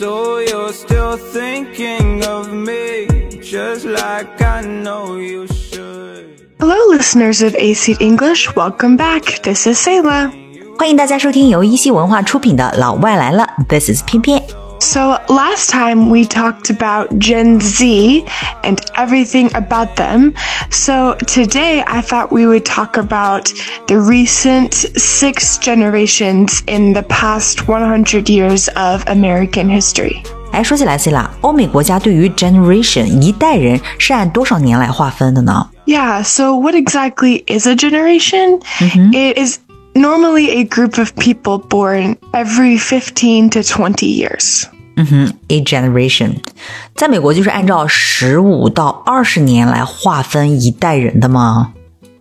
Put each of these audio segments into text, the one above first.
So you're still thinking of me, just like I know you should. Hello, listeners of AC English. Welcome back. This is Selah. 欢迎大家收听由一席文化出品的《老外来了》，This is 翩翩。So, last time we talked about Gen Z and everything about them. So, today I thought we would talk about the recent six generations in the past 100 years of American history. 哎，说起来，C 啦，欧美国家对于 generation 一代人是按多少年来划分的呢？ Yeah, so what exactly is a generation? It is normally a group of people born every 15 to 20 years. 嗯哼，a generation，在美国就是按照十五到二十年来划分一代人的吗？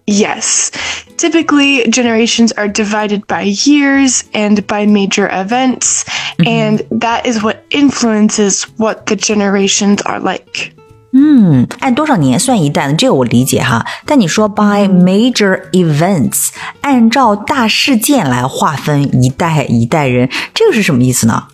Yes. Typically, generations are divided by years and by major events, and that is what influences what the generations are like. 嗯，按多少年算一代呢？这个我理解哈。但你说 by major events，按照大事件来划分一代一代人，这个是什么意思呢？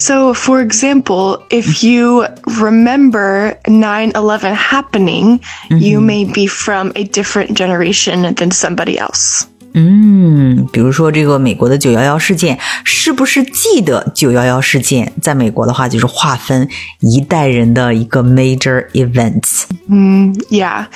So, for example, if you remember 9 11 happening, you may be from a different generation than somebody else. 嗯，比如说这个美国的九幺幺事件，是不是记得九幺幺事件？在美国的话，就是划分一代人的一个 major events。 Yeah.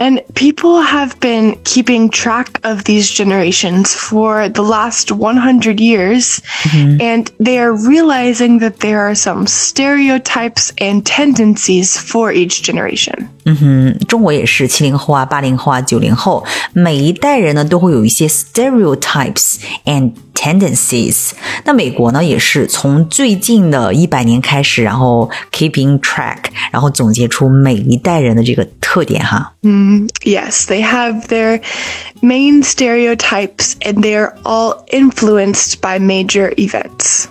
And people have been keeping track of these generations for the last 100 years, mm-hmm. and they are realizing that there are some stereotypes and tendencies for each generation. 嗯哼，中国也是七零后啊、八零后啊、九零后，每一代人呢都会有一些 stereotypes and tendencies。那美国呢也是从最近的一百年开始，然后 keeping track，然后总结出每一代人的这个特点哈。嗯，Yes，they have their main stereotypes, and they are all influenced by major events.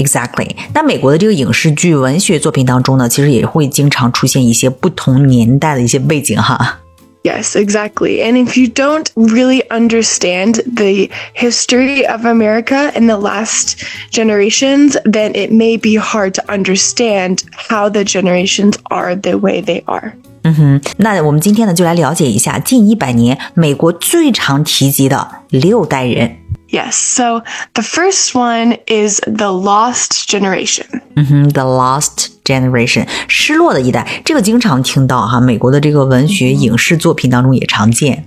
Exactly。那美国的这个影视剧、文学作品当中呢，其实也会经常出现一些不同年代的一些背景哈。 Yes, exactly. And if you don't really understand the history of America in the last generations, then it may be hard to understand how the generations are the way they are. 嗯哼，那我们今天呢就来了解一下近一百年美国最常提及的六代人。 Yes, so the first one is the lost generation. 嗯哼，The Lost Generation，失落的一代，这个经常听到哈，美国的这个文学、影视作品当中也常见。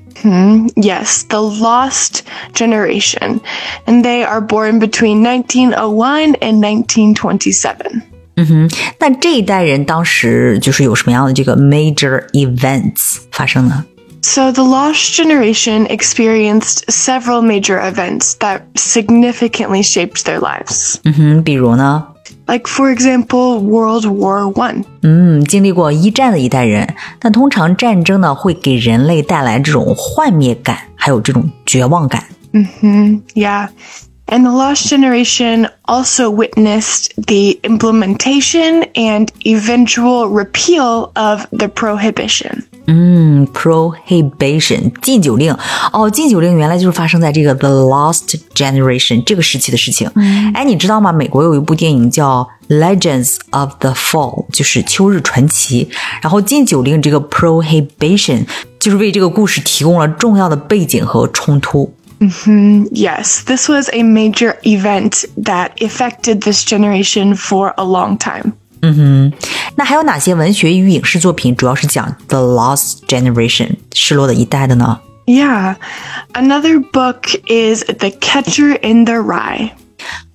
Yes, the lost generation. And they are born between 1901 and 1927. 嗯哼，那这一代人当时就是有什么样的这个 major events 发生呢？ So the lost generation experienced several major events that significantly shaped their lives. 嗯哼，比如呢， Like for example, World War 1. 嗯，经历过一战的一代人，那通常战争呢会给人类带来这种幻灭感，还有这种绝望感。 Yeah. And the lost generation also witnessed the implementation and eventual repeal of the prohibition. 嗯，prohibition 禁酒令哦，禁酒令原来就是发生在这个 the lost generation 这个时期的事情。哎，你知道吗？美国有一部电影叫《Legends of the Fall》，就是《秋日传奇》。然后禁酒令这个 prohibition 就是为这个故事提供了重要的背景和冲突。 Yes, this was a major event that affected this generation for a long time. 那还有哪些文学与影视作品主要是讲 the lost generation 失落的一代的呢？Yeah. Another book is The Catcher in the Rye.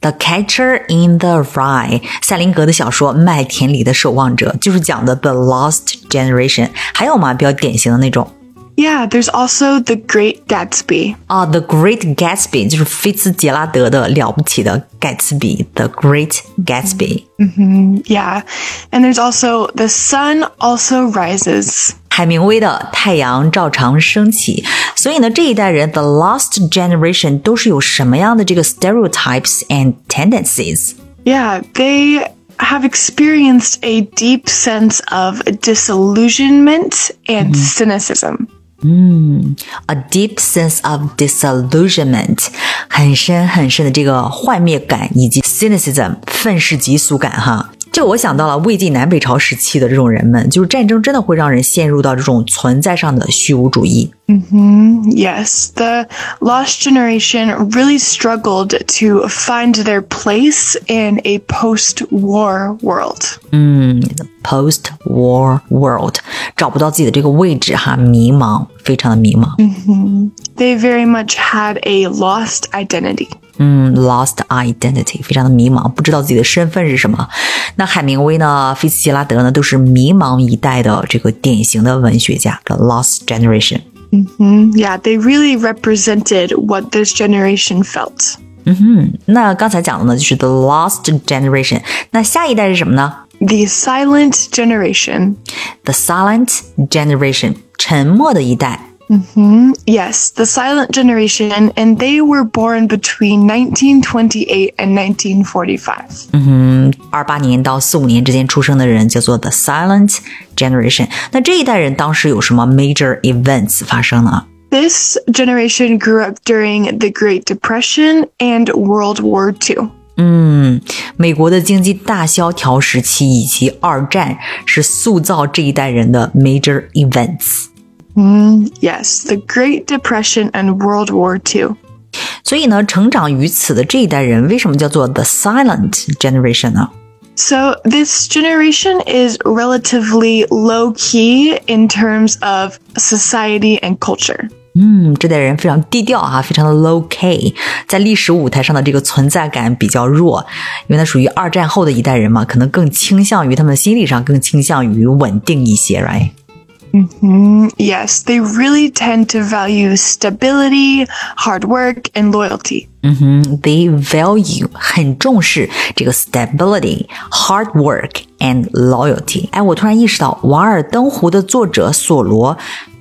The Catcher in the Rye，赛林格的小说《麦田里的守望者》就是讲的 The Lost Generation。还有吗？比较典型的那种 Yeah, there's also The Great Gatsby. 啊，《The Great Gatsby》就是菲茨杰拉德的了不起的盖茨比，《The Great Gatsby》。 Yeah. And there's also The Sun Also Rises. 海明威的《太阳照常升起》，所以呢，这一代人 The Lost Generation 都是有什么样的这个 stereotypes and tendencies？ Yeah, they have experienced a deep sense of disillusionment and cynicism. 嗯，a deep sense of disillusionment，很深很深的这个幻灭感以及 cynicism，愤世嫉俗感哈。这我想到了魏晋南北朝时期的这种人们，就是战争真的会让人陷入到这种存在上的虚无主义。Mm-hmm. Yes, the lost generation really struggled to find their place in a post-war world. 嗯，post-war world 找不到自己的这个位置哈，迷茫，非常的迷茫。Mm-hmm. They very much had a lost identity. 嗯，lost identity，非常的迷茫，不知道自己的身份是什么。那海明威呢，菲茨杰拉德呢，都是迷茫一代的这个典型的文学家，the lost generation。Mm-hmm. Yeah, they really represented what this generation felt. 嗯哼，那刚才讲的呢，就是 the lost generation。那下一代是什么呢 ？The silent generation. The silent generation，沉默的一代。Mm-hmm. Yes, the silent generation, and they were born between 1928 and 1945. 嗯哼，二八年到四五年之间出生的人叫做 the silent generation。那这一代人当时有什么 major events 发生呢？This generation grew up during the Great Depression and World War II. 嗯，美国的经济大萧条时期以及二战是塑造这一代人的 major events。Mm, yes, the Great Depression and World War II. 所以呢，成长于此的这一代人，为什么叫做 the silent generation 呢？So this generation is relatively low key in terms of society and culture. 嗯，这代人非常低调啊，非常的 low key，在历史舞台上的这个存在感比较弱，因为他属于二战后的一代人嘛，可能更倾向于他们心理上更倾向于稳定一些，right？Mm-hmm. Yes, they really tend to value stability, hard work, and loyalty. Mm-hmm. They value 很重视这个 stability, hard work and loyalty. 哎，我突然意识到，《瓦尔登湖》的作者索罗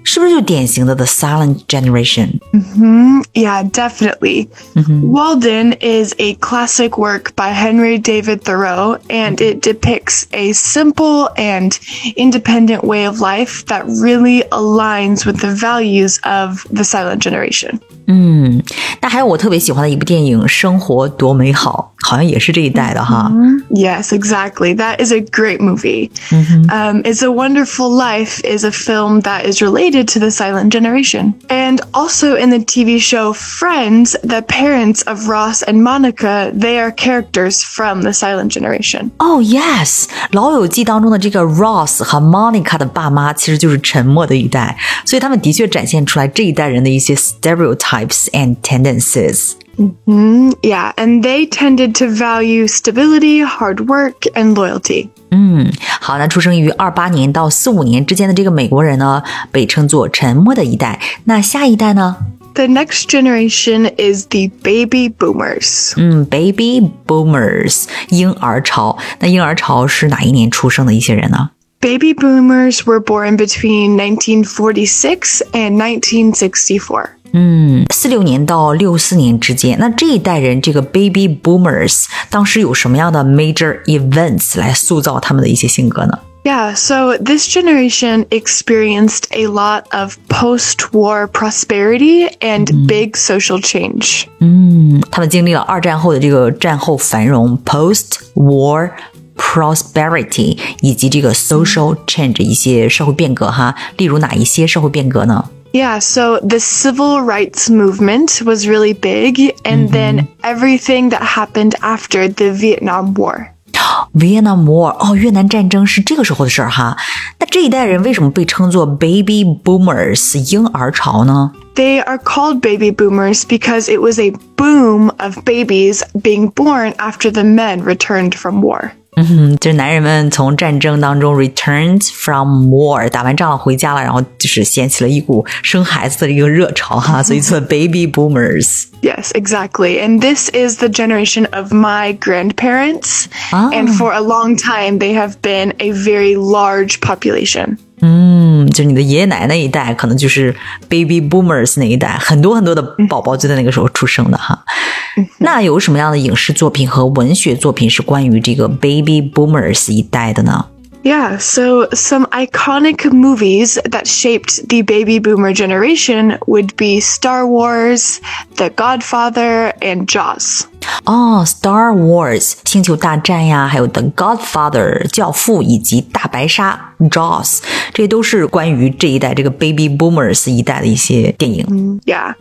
是不是就典型的 the silent generation? Mm-hmm. Yeah, definitely. Mm-hmm. Walden is a classic work by Henry David Thoreau, and it depicts a simple and independent way of life that really aligns with the values of the silent generation. 嗯，那还有我特别喜欢的一部电影《生活多美好》，好像也是这一代的哈。Yes, exactly. That is a great movie. Um, it's a Wonderful Life is a film that is related to the silent generation. And also in the TV show Friends, the parents of Ross and Monica, they are characters from the silent generation. Oh yes，《老友记》当中的这个 Ross 和 Monica 的爸妈其实就是沉默的一代，所以他们的确展现出来这一代人的一些 stereotype。 types and tendencies. Mm-hmm. Yeah, and they tended to value stability, hard work, and loyalty. 嗯，好，那出生于二八年到四五年之间的这个美国人呢，被称作沉默的一代。那下一代呢？The next generation is the baby boomers. 嗯，baby boomers，婴儿潮。那婴儿潮是哪一年出生的一些人呢 ？Baby boomers were born between 1946 and 1964. 嗯，四六年到六四年之间，那这一代人这个 baby boomers 当时有什么样的 major events 来塑造他们的一些性格呢？Yeah, so this generation experienced a lot of post-war prosperity and big social change. 嗯，他们经历了二战后的这个战后繁荣，post-war prosperity 以及这个 social change 一些社会变革哈。例如哪一些社会变革呢？Yeah, so the civil rights movement was really big, and mm-hmm. then everything that happened after the Vietnam War. Vietnam War 哦，越南战争是这个时候的事儿哈。那这一代人为什么被称作 Baby Boomers 婴儿潮呢？They are called baby boomers because it was a boom of babies being born after the men returned from war. 嗯哼，就是男人们从战争当中 returned from war，打完仗了回家了，然后就是掀起了一股生孩子的一个热潮哈，所以做 baby boomers。Yes, exactly. And this is the generation of my grandparents. Ah. And for a long time, they have been a very large population. 嗯， 就是你的爷爷奶奶那一代，可能就是 baby boomers 那一代，很多很多的宝宝就在那个时候出生的哈。那有什么样的影视作品和文学作品是关于这个 baby boomers 一代的呢？ Yeah, so some iconic movies that shaped the baby boomer generation would be Star Wars, The Godfather, and Jaws. 哦、s t a r Wars 星球大战呀，还有 The Godfather 教父以及大白鲨 Jaws，这些都是关于这一代这个 Baby Boomers 一代的一些电影。 Yeah.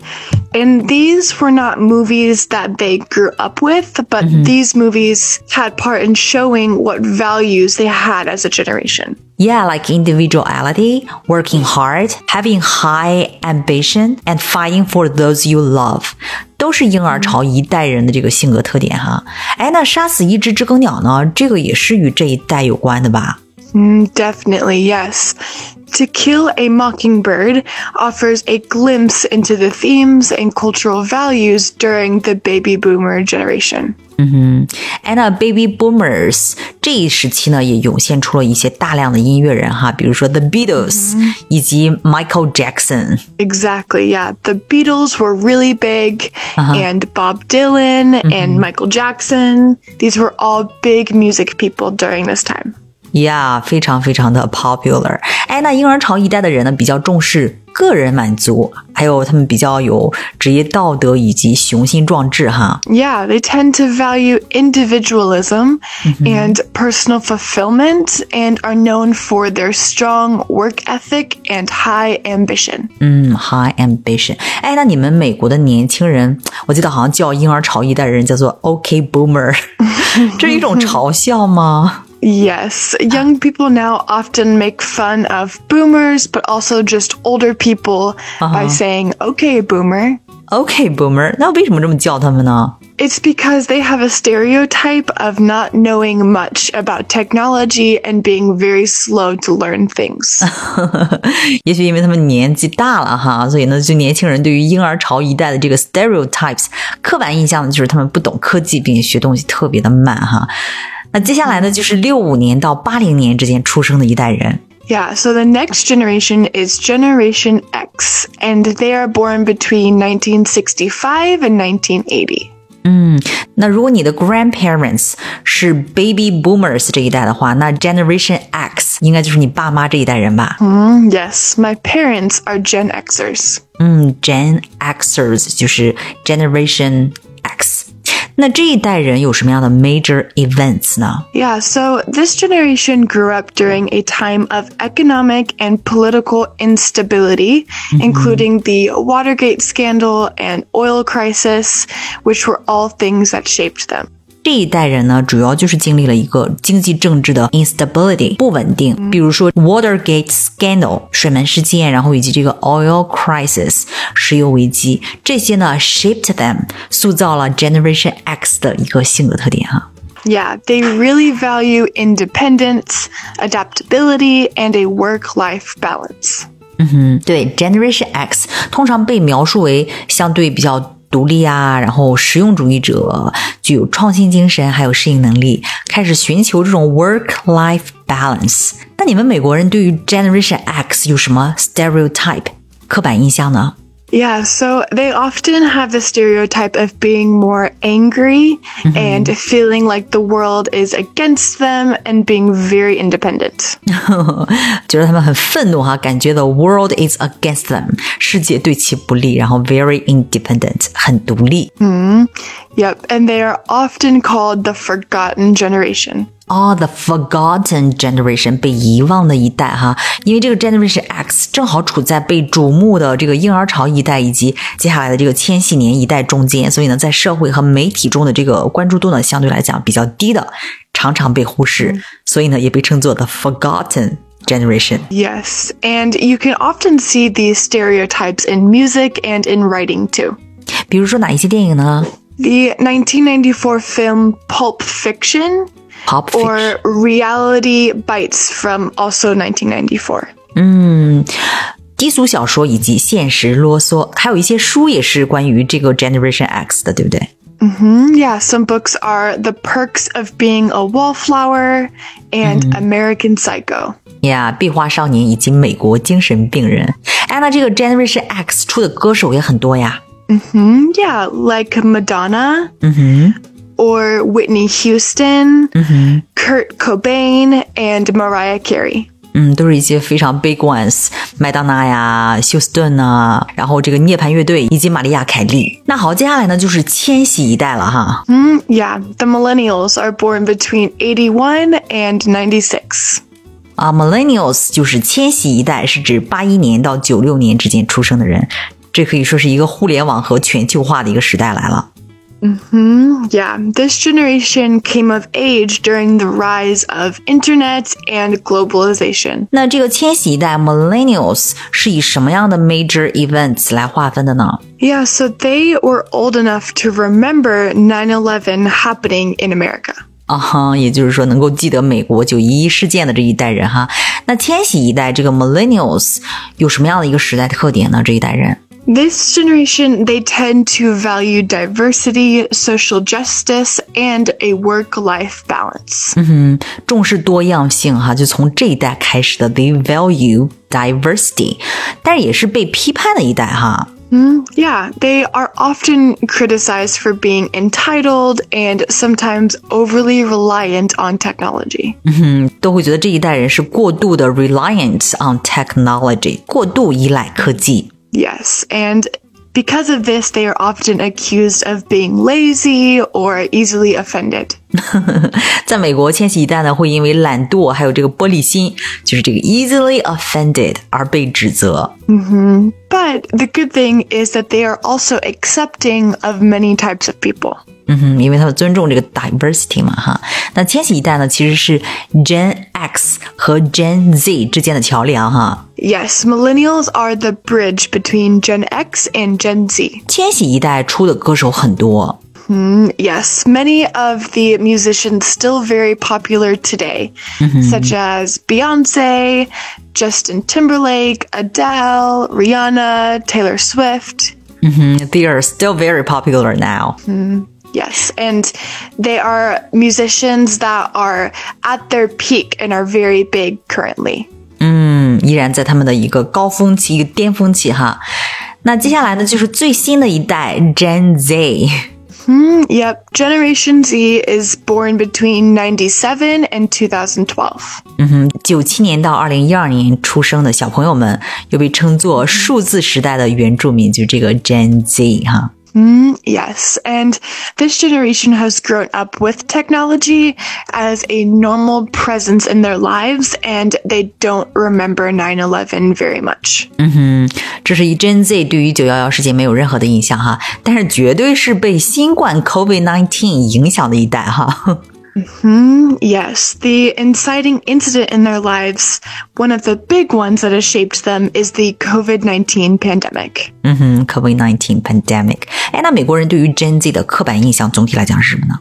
And these were not movies that they grew up with, but these movies had part in showing what values they had as a generation. Yeah, like individuality, working hard, having high ambition, and fighting for those you love， 都是婴儿潮一代人的这个性格特点哈。哎，那杀死一只知更鸟呢？这个也是与这一代有关的吧？ Mm, definitely, yes. To Kill a Mockingbird offers a glimpse into the themes and cultural values during the baby boomer generation. 哎，那 Baby Boomers 这一时期呢，也涌现出了一些大量的音乐人哈，比如说 The Beatles、以及 Michael Jackson。 Exactly, yeah. The Beatles were really big, and Bob Dylan and Michael Jackson. These were all big music people during this time. Yeah，非常非常的 popular。哎，那婴儿潮一代的人呢，比较重视 个人满足，还有他们比较有职业道德以及雄心壮志哈。 Yeah, they tend to value individualism and personal fulfillment and are known for their strong work ethic and high ambition. 嗯，high ambition。哎，那你们美国的年轻人，我记得好像叫婴儿潮一代人叫做 OK Boomer，这是一种嘲笑吗？ Yes, young people now often make fun of boomers, but also just older people by saying, okay, boomer. OK Boomer，那为什么这么叫他们呢？ It's because they have a stereotype of not knowing much about technology and being very slow to learn things. 也许因为他们年纪大了哈，所以呢，就年轻人对于婴儿潮一代的这个 stereotypes 刻板印象呢，就是他们不懂科技，并且学东西特别的慢哈。 那接下来呢，就是六五年到八零年之间出生的一代人。 Yeah, so the next generation is Generation X, and they are born between 1965 and 1980. 那如果你的 grandparents 是 baby boomers 这一代的话，那 Generation X 应该就是你爸妈这一代人吧？ Mm, yes, my parents are Gen Xers. 嗯，Gen Xers 就是 Generation X。 那这一代人有什么样的 major events 呢？ Yeah, so this generation grew up during a time of economic and political instability, including the Watergate scandal and oil crisis, which were all things that shaped them. 这一代人呢，主要就是经历了一个经济政治的 instability 不稳定，比如说 Watergate scandal 水门事件，然后以及这个 oil crisis 石油危机，这些呢 shaped them 塑造了 Generation X 的一个性格特点哈。 Yeah, they really value independence, adaptability, and a work life balance. 嗯，对，Generation X 通常被描述为相对比较 独立啊，然后实用主义者，具有创新精神，还有适应能力，开始寻求这种 work-life balance。那你们美国人对于 Generation X 有什么 stereotype 刻板印象呢？Yeah, so they often have the stereotype of being more angry and feeling like the world is against them and being very independent. 觉得他们很愤怒哈，感觉 the world is against them，世界对其不利，然后 very independent，很独立。 Yep, and they are often called the forgotten generation. 哦、t h e forgotten generation 被遗忘的一代哈，因为这个 Generation X 正好处在被瞩目的这个婴儿潮一代以及接下来的这个千禧年一代中间，所以呢，在社会和媒体中的这个关注度呢，相对来讲比较低的，常常被忽视，所以呢，也被称作 the forgotten generation。 Yes, and you can often see these stereotypes in music and in writing too. 比如说哪一些电影呢 The 1994 film Pulp Fiction ？Pop fiction。 or Reality Bites from also 1994. 嗯，低俗小说以及现实啰嗦，还有一些书也是关于这个 Generation X 的，对不对？ Mm, yeah, some books are The Perks of Being a Wallflower and American Psycho. 呀，壁花少年以及美国精神病人。哎，那这个 Generation X 出的歌手也很多呀。 Mm, yeah, like Madonna, or Whitney Houston, Kurt Cobain, and Mariah Carey. 嗯，都是一些非常 big ones，麦当娜呀、休斯顿呐，然后这个涅槃乐队以及玛丽亚凯莉。那好，接下来呢就是千禧一代了哈。 Mm, yeah, the millennials are born between 81 and 96. 啊，millennials 就是千禧一代，是指八一年到九六年之间出生的人。这可以说是一个互联网和全球化的一个时代来了。 Yeah, this generation came of age during the rise of internet and globalization. 那这个千禧一代 millennials 是以什么样的 major events 来划分的呢？ Yeah, so they were old enough to remember 9/11 happening in America. 啊哈，也就是说能够记得美国九一一事件的这一代人哈。那千禧一代这个 millennials 有什么样的一个时代特点呢？这一代人？ This generation, they tend to value diversity, social justice, and a work-life balance. 重视多样性哈，就从这一代开始的，they value diversity，但是也是被批判的一代哈。 Yeah, they are often criticized for being entitled and sometimes overly reliant on technology. 嗯，都会觉得这一代人是过度的 reliant on technology，过度依赖科技。 Yes, and because of this, they are often accused of being lazy or easily offended. 在美国，千禧一代呢会因为懒惰还有这个玻璃心，就是这个 easily offended 而被指责。 But the good thing is that they are also accepting of many types of people. 嗯哼，因为他们尊重这个 diversity 嘛哈。那千禧一代呢，其实是 Gen X 和 Gen Z 之间的桥梁哈。 Yes, millennials are the bridge between Gen X and Gen Z. 千禧一代出的歌手很多， Yes, many of the musicians still very popular today, such as Beyonce, Justin Timberlake, Adele, Rihanna, Taylor Swift. 嗯，They are still very popular now。 Yes, and they are musicians that are at their peak and are very big currently. 嗯，依然在他们的一个高峰期、一个巅峰期哈。那接下来呢，就是最新的一代 Gen Z。 Yep, Generation Z is born between 97 and 2012. 嗯哼，九七年到二零一二年出生的小朋友们，又被称作数字时代的原住民，就是这个 Gen Z 哈。Yes, and this generation has grown up with technology as a normal presence in their lives, and they don't remember 9 11 very much. 这是以 Gen Z 对于九幺幺事件没有任何的印象哈，但是绝对是被新冠 COVID nineteen 影响的一代哈。 Yes, the inciting incident in their lives, one of the big ones that has shaped them, is the COVID 19 pandemic. 嗯哼，COVID nineteen pandemic。哎，那美国人对于 Gen Z 的刻板印象总体来讲是什么呢？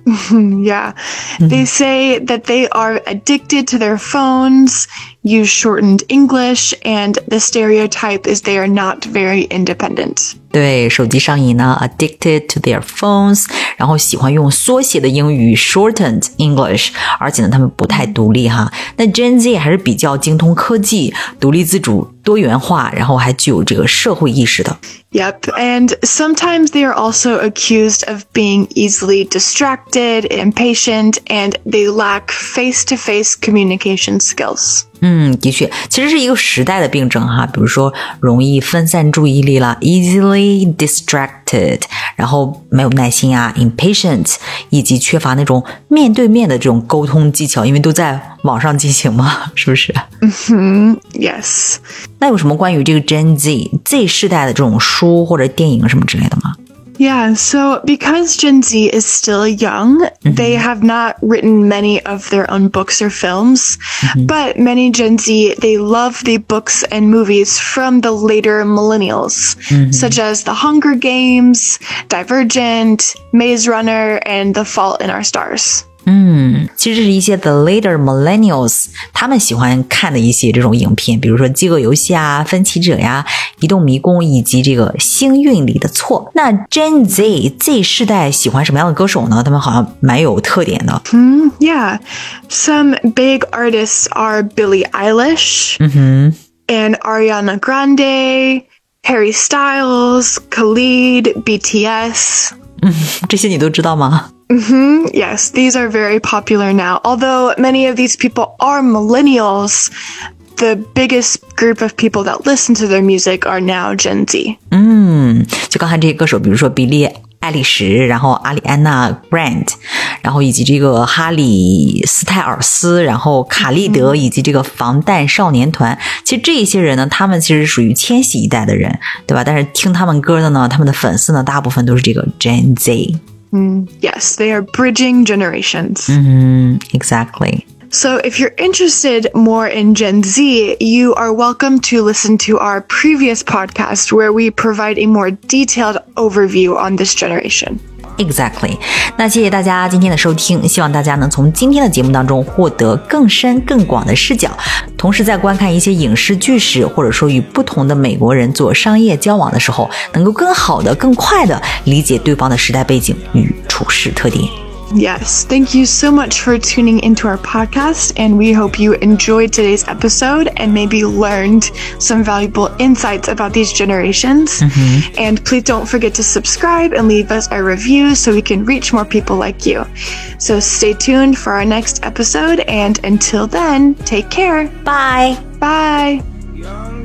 Yeah. They say that they are addicted to their phones, use shortened English, and the stereotype is they are not very independent. 对，手机上瘾呢，addicted to their phones，然后喜欢用缩写的英语 shortened English，而且呢，他们不太独立哈。那 Gen Z 还是比较精通科技、独立自主、多元化，然后还具有这个社会意识的。 Yep, and sometimes they are also accused of being easily distracted, impatient, and they lack face to face communication skills. 嗯，的确，其实是一个时代的病症哈。比如说，容易分散注意力啦，easily distracted，然后没有耐心啊，impatient，以及缺乏那种面对面的这种沟通技巧，因为都在网上进行嘛，是不是？嗯哼，Yes 那有什么关于这个 Gen Z Z 世代的这种书或者电影什么之类的吗？Yeah, so because Gen Z is still young, mm-hmm. they have not written many of their own books or films, mm-hmm. but many Gen Z, they love the books and movies from the later millennials, mm-hmm. such as The Hunger Games, Divergent, Maze Runner, and The Fault in Our Stars. 嗯，其实这是一些 the later millennials 他们喜欢看的一些这种影片，比如说《饥饿游戏》啊、《分歧者》呀、《移动迷宫》以及这个《星运里的错》。那 Gen Z Z 世代喜欢什么样的歌手呢？他们好像蛮有特点的。 Yeah, some big artists are Billie Eilish and Ariana Grande, Harry Styles, Khalid, BTS. 这些你都知道吗？ Mm-hmm. Yes, these are very popular now. Although many of these people are millennials, the biggest group of people that listen to their music are now Gen Z。嗯，就刚才这些歌手，比如说比利·爱丽什，然后阿里安娜· Grande，然后以及这个哈里·斯泰尔斯，然后卡利德，以及这个防弹少年团。其实这一些人呢，他们其实属于千禧一代的人，对吧？但是听他们歌的呢，他们的粉丝呢，大部分都是这个 Gen Z。Mm. Yes, they are bridging generations. Mm-hmm. Exactly. So, if you're interested more in Gen Z, you are welcome to listen to our previous podcast where we provide a more detailed overview on this generation. Exactly，那谢谢大家今天的收听，希望大家能从今天的节目当中获得更深更广的视角，同时在观看一些影视剧时，或者说与不同的美国人做商业交往的时候，能够更好的、更快的理解对方的时代背景与处事特点。Yes, thank you so much for tuning into our podcast, and we hope you enjoyed today's episode and maybe learned some valuable insights about these generations. Mm-hmm. And please don't forget to subscribe and leave us a review so we can reach more people like you. So stay tuned for our next episode, and until then, take care. Bye。Bye. Young